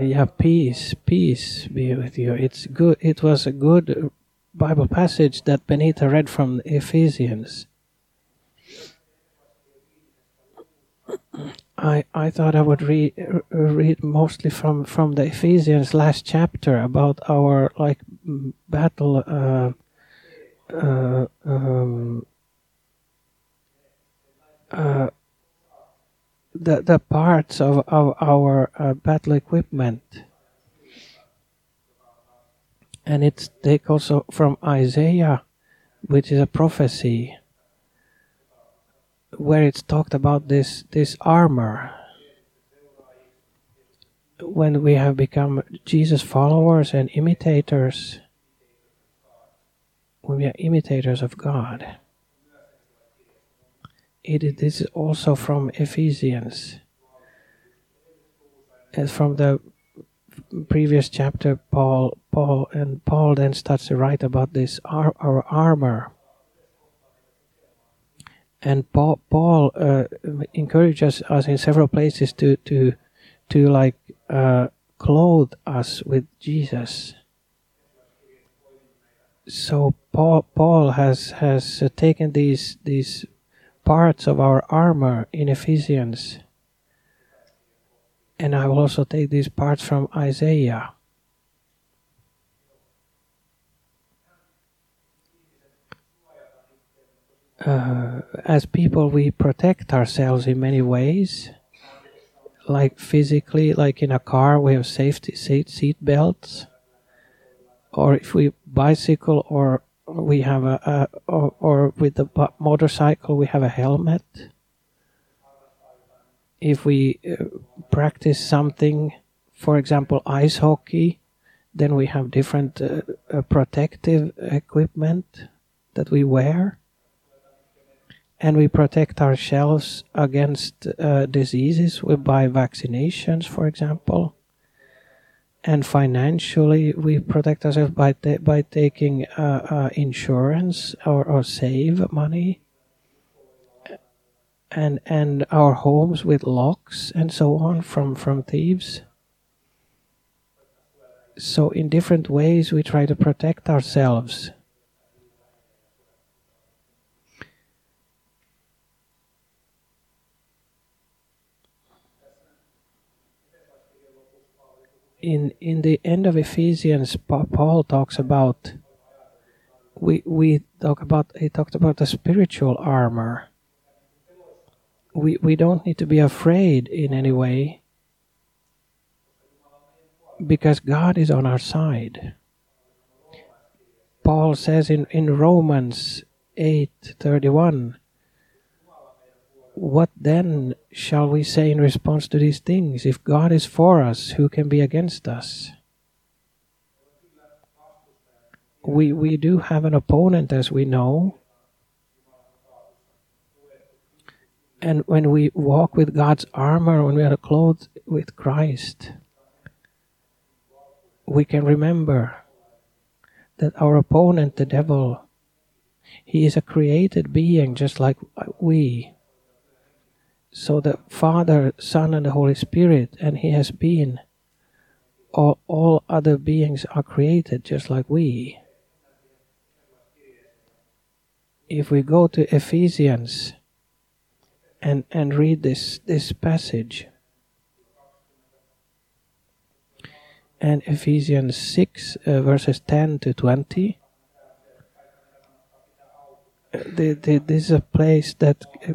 yeah, peace, peace be with you. It's good. It was a good Bible passage that Benita read from Ephesians. I I thought I would read read mostly from from the Ephesians last chapter about our like battle. Uh, uh, um, uh, the the parts of, of our uh, battle equipment. And it's take also from Isaiah which is a prophecy where it's talked about this this armor. When we have become Jesus followers and imitators when we are imitators of God it also from Ephesians. And from the previous chapter, Paul, Paul, and Paul then starts to write about this our, our armor. And Paul, Paul uh, encourages us in several places to to to like uh, clothe us with Jesus. So Paul Paul has has uh, taken these these parts of our armor in Ephesians. And I will also take these parts from Isaiah. Uh, as people, we protect ourselves in many ways. Like physically, like in a car, we have safety seat, seat belts. Or if we bicycle or we have a, a or, or, with the motorcycle we have a helmet. If we uh, practice something for example ice hockey then we have different uh, uh, protective equipment that we wear. And we protect ourselves against uh, diseases by vaccinations for example and financially we protect ourselves by ta- by taking uh, uh, insurance or, or save money and and our homes with locks and so on from from thieves. So in different ways we try to protect ourselves in in the end of Ephesians, Paul talks about we we talk about he talked about the spiritual armor. We we don't need to be afraid in any way because God is on our side. Paul says in, in Romans 8:31 what then shall we say in response to these things? If God is for us, who can be against us? We, we do have an opponent, as we know. And when we walk with God's armor, when we are clothed with Christ, we can remember that our opponent, the devil, he is a created being just like we so the Father, Son, and the Holy Spirit, and He has been. All, all other beings are created just like we. If we go to Ephesians and, and read this, this passage, and Ephesians 6, uh, verses 10 to 20, uh, the, the, this is a place that uh,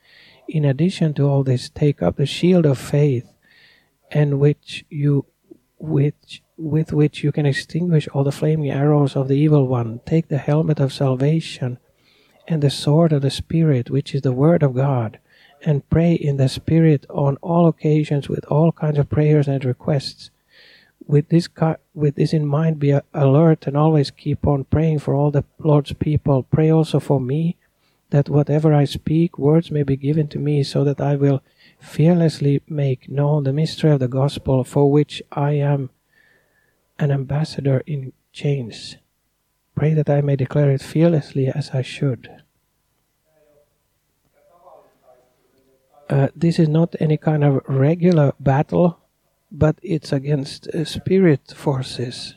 In addition to all this, take up the shield of faith, and which you which with which you can extinguish all the flaming arrows of the evil one. Take the helmet of salvation and the sword of the Spirit, which is the word of God, and pray in the Spirit on all occasions with all kinds of prayers and requests. With this, with this in mind, be alert and always keep on praying for all the Lord's people. Pray also for me, that whatever I speak, words may be given to me, so that I will fearlessly make known the mystery of the gospel for which I am an ambassador in chains. Pray that I may declare it fearlessly as I should. Uh, this is not any kind of regular battle, but it's against uh, spirit forces.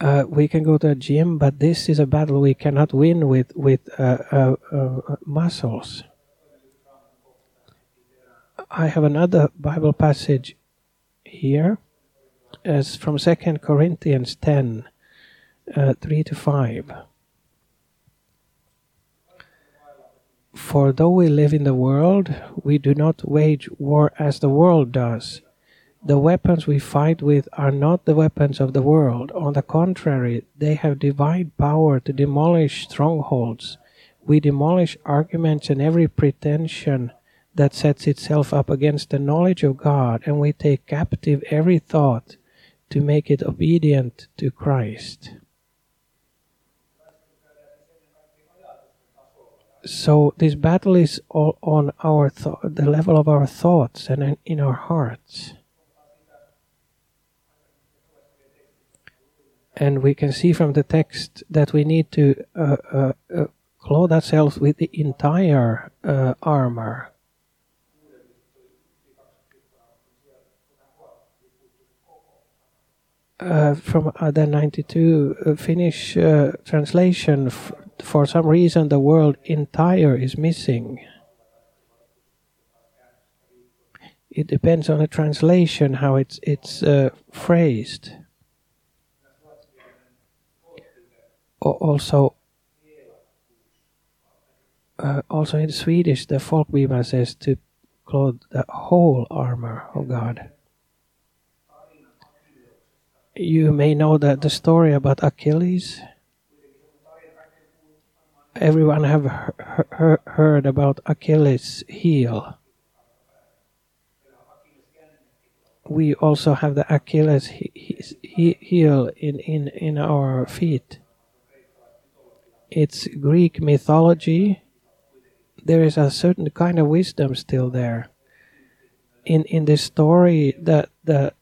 Uh, we can go to a gym, but this is a battle we cannot win with with uh, uh, uh, muscles. I have another Bible passage here, as from Second Corinthians ten, uh, three to five. For though we live in the world, we do not wage war as the world does. The weapons we fight with are not the weapons of the world. On the contrary, they have divine power to demolish strongholds. We demolish arguments and every pretension that sets itself up against the knowledge of God, and we take captive every thought to make it obedient to Christ. So this battle is all on our th- the level of our thoughts and in our hearts. And we can see from the text that we need to uh, uh, uh, clothe ourselves with the entire uh, armor. Uh, from the 92 uh, Finnish translation, for some reason the word entire is missing. It depends on the translation how it's it's phrased. Also uh, also in Swedish, the folk folkbibeln says to clothe the whole armor of God. You may know that the story about Achilles. Everyone have he heard about Achilles' heel. We also have the Achilles heel in, in, in our feet it's Greek mythology, there is a certain kind of wisdom still there. In in this story, that the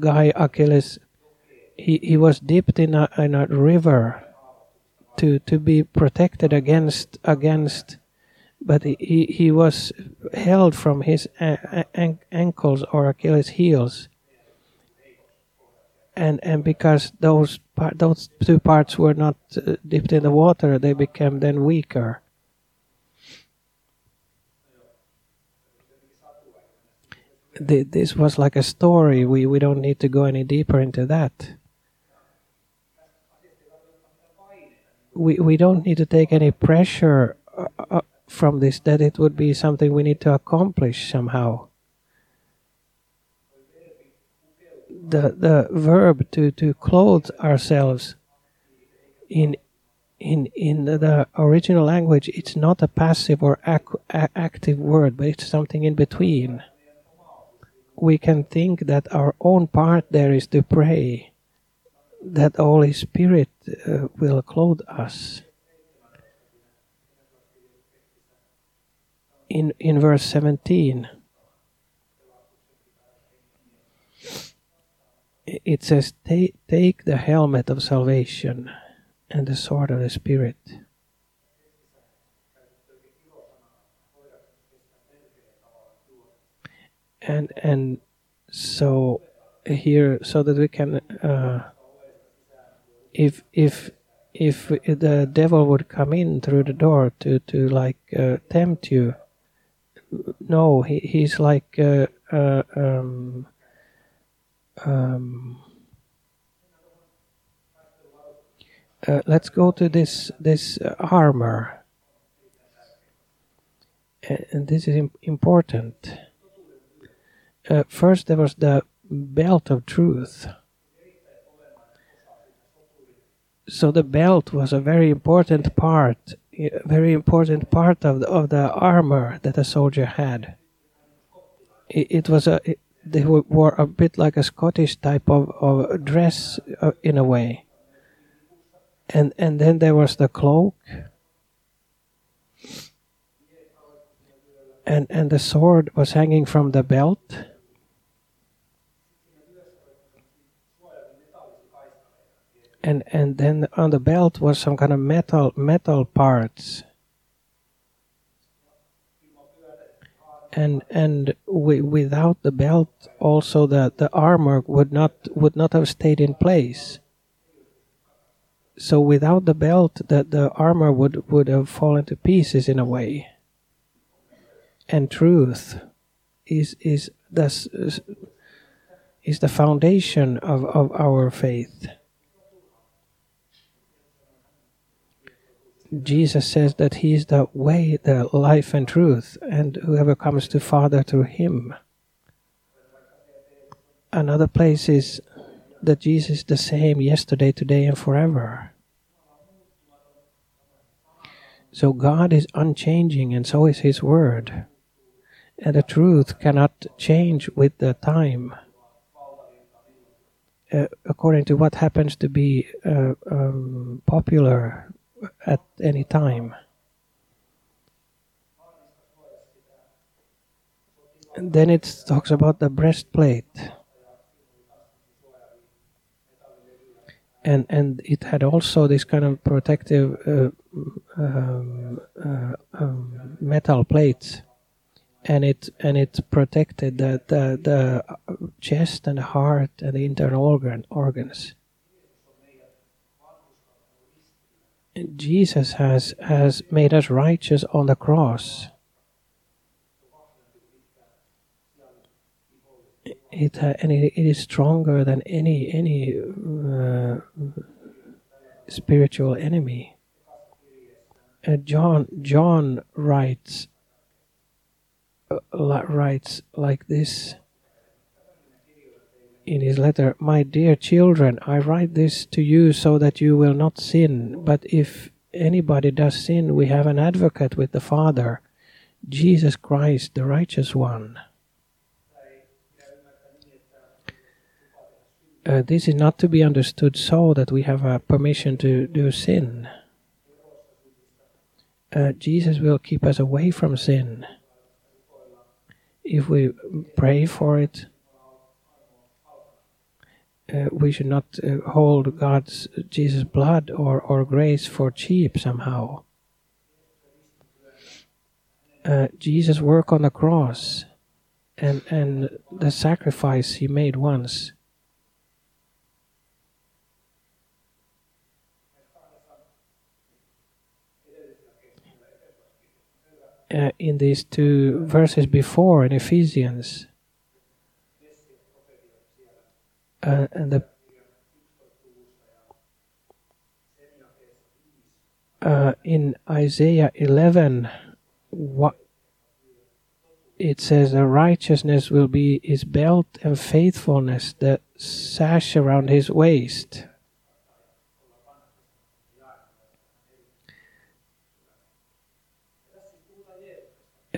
guy Achilles, he, he was dipped in a in a river to to be protected against against, but he he was held from his ankles or Achilles' heels and and because those part, those two parts were not uh, dipped in the water, they became then weaker. The, this was like a story. We we don't need to go any deeper into that. We we don't need to take any pressure uh, uh from this. That it would be something we need to accomplish somehow. The the verb to to clothe ourselves in in in the original language it's not a passive or ac- active word but it's something in between. We can think that our own part there is to pray that the holy spirit uh, will clothe us. In in verse 17 it says, take, the helmet of salvation and the sword of the Spirit. And and so here, so that we can, uh, if if if the devil would come in through the door to to like uh, tempt you, no, he, he's like uh, uh, um, um, uh, let's go to this this armor, and this is important. Uh, first, there was the belt of truth. So the belt was a very important part, very important part of the, of the armor that a soldier had. It, it was a it, they wore a bit like a Scottish type of, of dress uh, in a way. And and then there was the cloak. And and the sword was hanging from the belt. And and then on the belt was some kind of metal metal parts and and without the belt also the the armor would not would not have stayed in place so without the belt, the, the armor would, would have fallen to pieces in a way. And truth is is thus is the foundation of, of our faith. Jesus says that He is the way, the life, and truth, and whoever comes to Father through Him. Another place is that Jesus is the same yesterday, today, and forever. So God is unchanging, and so is His Word. And the truth cannot change with the time. Uh, according to what happens to be uh, um, popular at any time. And then it talks about the breastplate. and and it had also this kind of protective uh, um, uh, um, metal plates, and it and it protected the, the the chest and the heart and the internal organ organs. Jesus has has made us righteous on the cross. it uh, and it, it is stronger than any any uh, spiritual enemy. Uh, John John writes uh, writes like this in his letter, My dear children, I write this to you so that you will not sin. But if anybody does sin, we have an advocate with the Father, Jesus Christ, the righteous one. uh, this is not to be understood so that we have a permission to do sin. Uh, Jesus will keep us away from sin if we pray for it. Uh, we should not uh, hold God's Jesus' blood or, or grace for cheap somehow. Uh, Jesus' work on the cross and, and the sacrifice he made once uh, in these two verses before in Ephesians. Uh, the uh, in Isaiah 11, what it says, the righteousness will be his belt and faithfulness, the sash around his waist.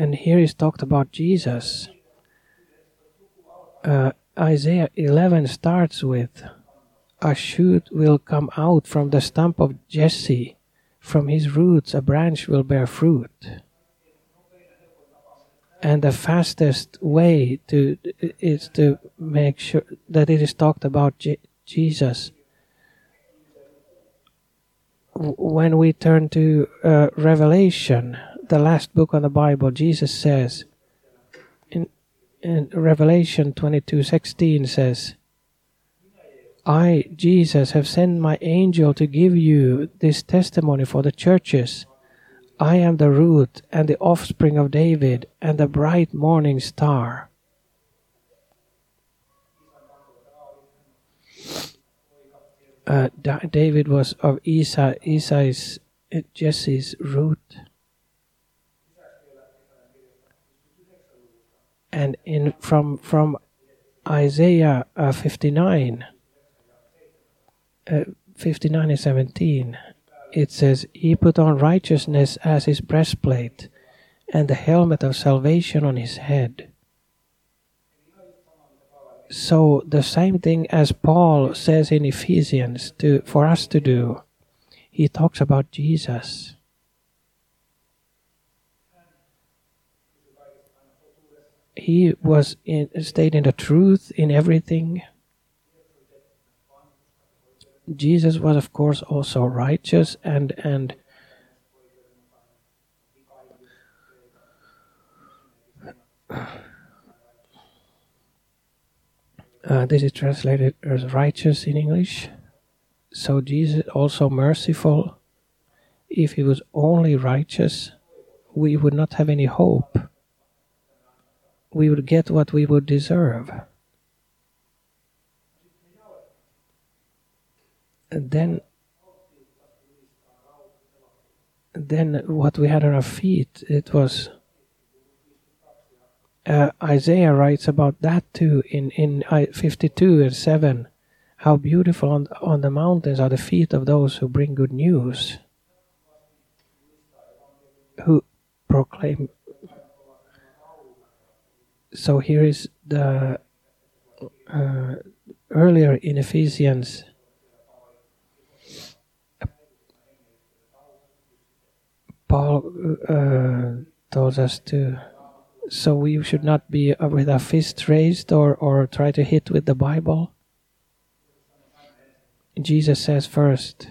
and here is talked about Jesus. Uh, Isaiah 11 starts with, A shoot will come out from the stump of Jesse, from his roots a branch will bear fruit. And the fastest way to is to make sure that it is talked about Je Jesus. When we turn to uh, Revelation, the last book of the Bible, Jesus says in, in Revelation 22:16 says, I, Jesus, have sent my angel to give you this testimony for the churches. I am the root and the offspring of David and the bright morning star. Uh, David was of Esau, Esau's, uh, Jesse's root. And in from from Isaiah uh, 59, uh, 59 and 17, it says, He put on righteousness as his breastplate, and the helmet of salvation on his head. So the same thing as Paul says in Ephesians to for us to do. He talks about Jesus. He was in, stayed in the truth in everything. Jesus was, of course, also righteous and and uh, this is translated as righteous in English. So Jesus also merciful. If he was only righteous, we would not have any hope. We would get what we would deserve. And then then what we had on our feet it was uh, Isaiah writes about that too in in 52 and 7 how beautiful on, on the mountains are the feet of those who bring good news who proclaim so here is the uh, earlier in Ephesians Paul uh, told us to. So we should not be with our fist raised or, or try to hit with the Bible. Jesus says first,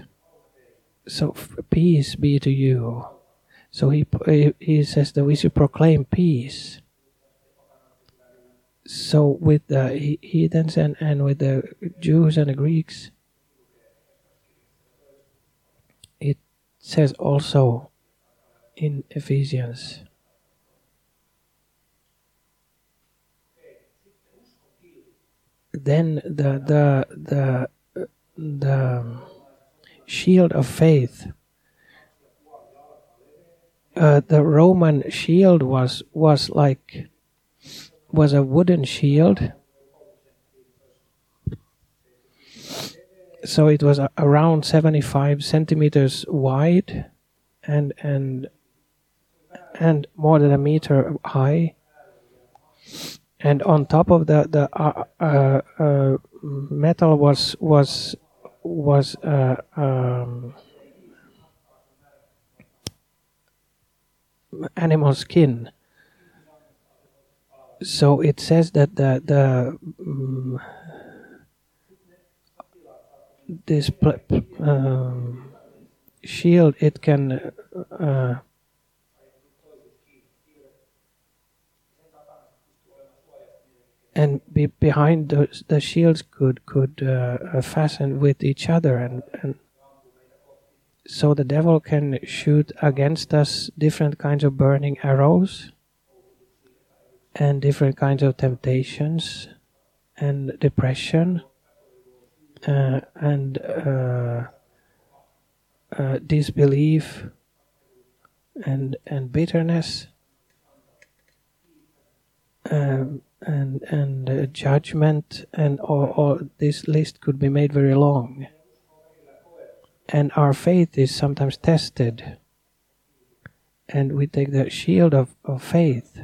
so peace be to you. So he he says that we should proclaim peace. So with the heathens and, and with the Jews and the Greeks, it says also in Ephesians. Then the the the the shield of faith. Uh, the Roman shield was was like was a wooden shield. So it was around 75 centimeters wide and and and more than a meter high. And on top of the the uh, uh, uh, metal was was was uh, um, animal skin. So it says that the the um, this um, shield it can uh, and be behind the, the shields could could uh, uh, fasten with each other and, and so the devil can shoot against us different kinds of burning arrows and different kinds of temptations and depression uh, and uh, uh, disbelief and and bitterness um, and and uh, judgment and all, all this list could be made very long. And our faith is sometimes tested. And we take the shield of, of faith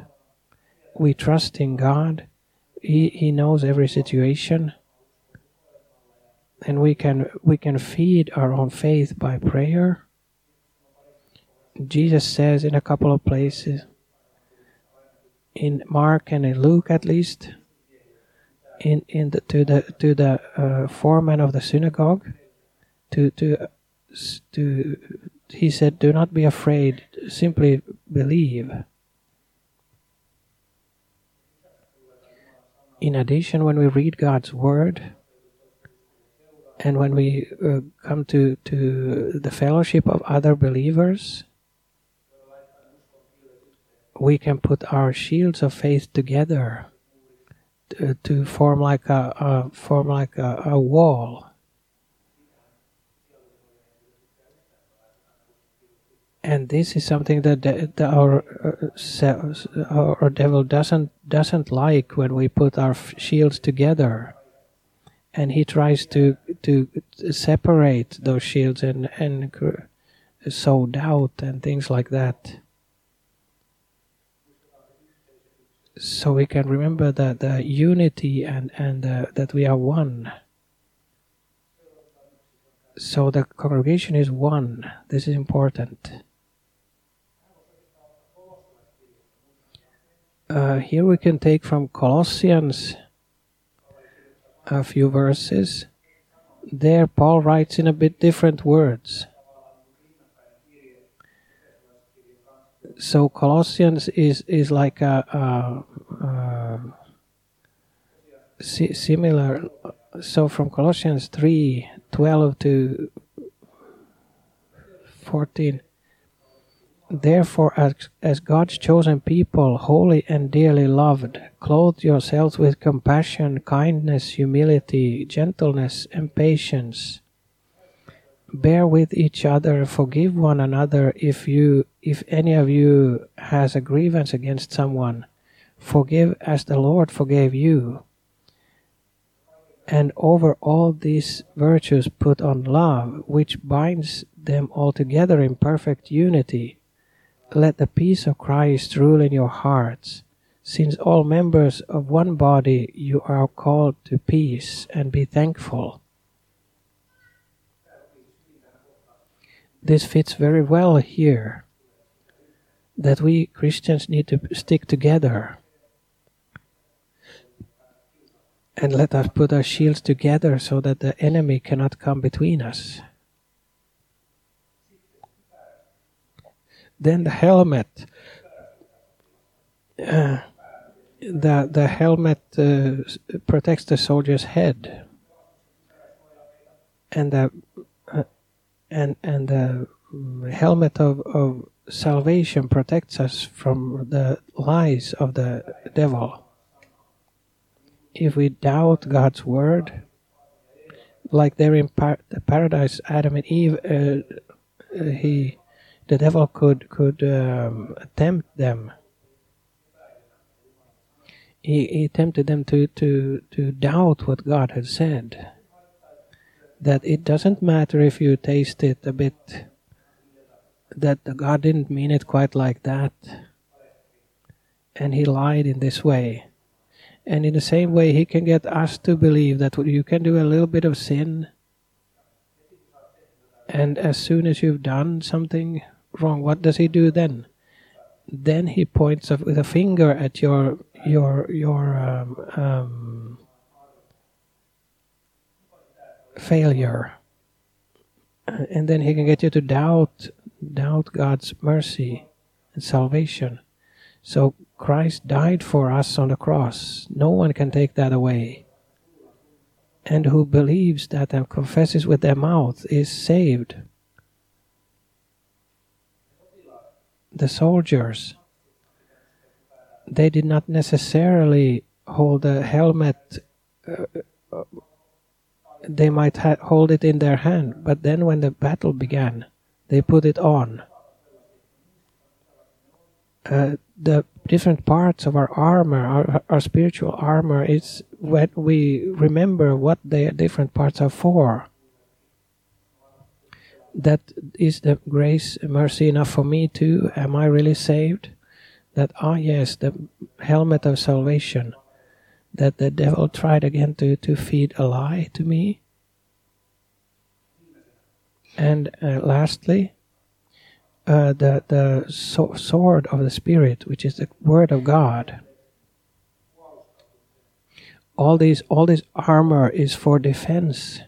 we trust in god. He, he knows every situation. And we can we can feed our own faith by prayer. Jesus says in a couple of places in Mark and in Luke at least, in in the, to the to the uh, foreman of the synagogue, to to to he said, "Do not be afraid; simply believe." In addition, when we read God's word, and when we uh, come to to the fellowship of other believers we can put our shields of faith together to, to form like a, a form like a, a wall and this is something that the, the, our, uh, our devil doesn't doesn't like when we put our shields together. And he tries to to separate those shields and and sow doubt and things like that. So we can remember that the unity and and uh, that we are one. So the congregation is one. This is important uh, here we can take from Colossians a few verses. There, Paul writes in a bit different words. So Colossians is is like a, a, a similar. So from Colossians three twelve to fourteen Therefore, as, as God's chosen people, holy and dearly loved, clothe yourselves with compassion, kindness, humility, gentleness, and patience. Bear with each other, forgive one another if you if any of you has a grievance against someone. Forgive as the Lord forgave you. And over all these virtues put on love, which binds them all together in perfect unity let the peace of Christ rule in your hearts. Since all members of one body, you are called to peace and be thankful. This fits very well here that we Christians need to stick together. And let us put our shields together so that the enemy cannot come between us. Then the helmet. Uh, the the helmet uh, protects the soldier's head, and the uh, and and the helmet of, of salvation protects us from the lies of the devil. If we doubt God's word, like there in par- paradise, Adam and Eve, uh, uh, he the devil could could um, tempt them. He, he tempted them to, to, to doubt what God had said. That it doesn't matter if you taste it a bit, that God didn't mean it quite like that. And he lied in this way. And in the same way, he can get us to believe that you can do a little bit of sin, and as soon as you've done something wrong, what does he do then? Then he points with a finger at your your your um, um, failure, and then he can get you to doubt doubt God's mercy and salvation. So Christ died for us on the cross. No one can take that away. And who believes that and confesses with their mouth is saved. The soldiers, they did not necessarily hold a helmet. Uh, they might ha- hold it in their hand, but then when the battle began, they put it on. Uh, the different parts of our armor, our, our spiritual armor, is when we remember what the different parts are for that is the grace mercy enough for me too? Am i really saved? That ah yes the helmet of salvation that the devil tried again to, to feed a lie to me. And uh, lastly uh, the the so sword of the spirit which is the word of god. All these all this armor is for defense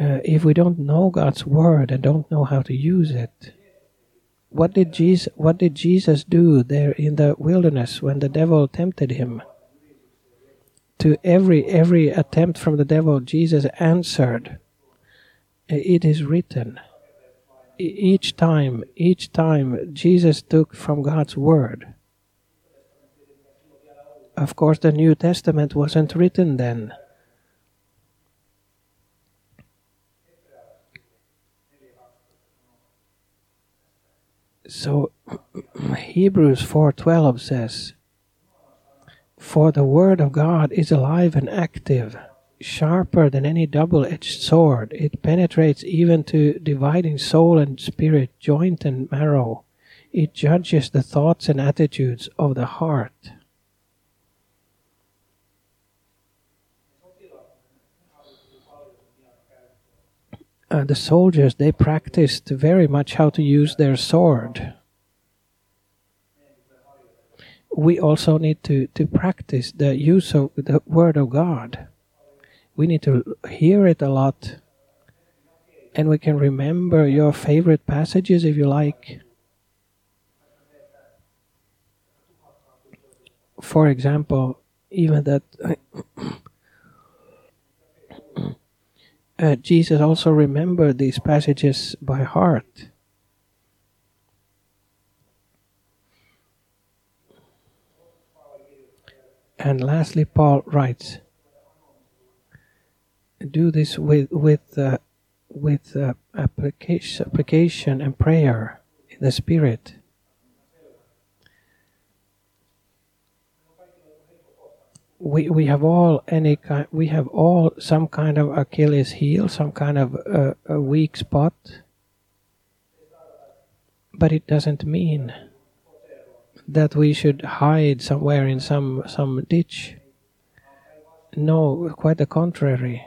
uh, if we don't know God's word and don't know how to use it, what did Jesus what did Jesus do there in the wilderness when the devil tempted him? To every every attempt from the devil, Jesus answered, "It is written." each time, each time Jesus took from God's word. Of course, the New Testament wasn't written then. So Hebrews 4:12 says, "For the word of God is alive and active, sharper than any double-edged sword. It penetrates even to dividing soul and spirit, joint and marrow. It judges the thoughts and attitudes of the heart." Uh, the soldiers they practiced very much how to use their sword. We also need to, to practice the use of the word of God. We need to hear it a lot. And we can remember your favorite passages if you like. For example, even that uh, Jesus also remembered these passages by heart. And lastly, Paul writes, "Do this with with uh, with uh, application, application and prayer in the Spirit." We we have all any kind we have all some kind of Achilles heel, some kind of uh, a weak spot, but it doesn't mean that we should hide somewhere in some some ditch. No, quite the contrary.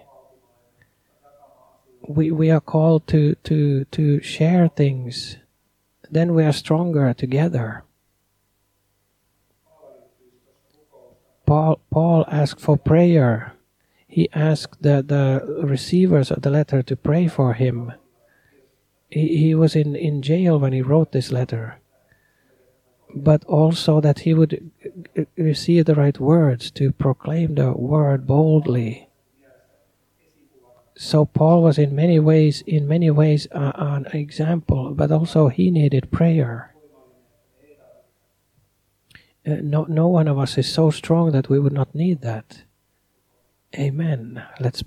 We we are called to to to share things. Then we are stronger together. Paul, Paul asked for prayer. He asked the, the receivers of the letter to pray for him. He, he was in, in jail when he wrote this letter. But also that he would receive the right words to proclaim the word boldly. So Paul was in many ways, in many ways, uh, an example, but also he needed prayer. Uh, no, no one of us is so strong that we would not need that. Amen. Let's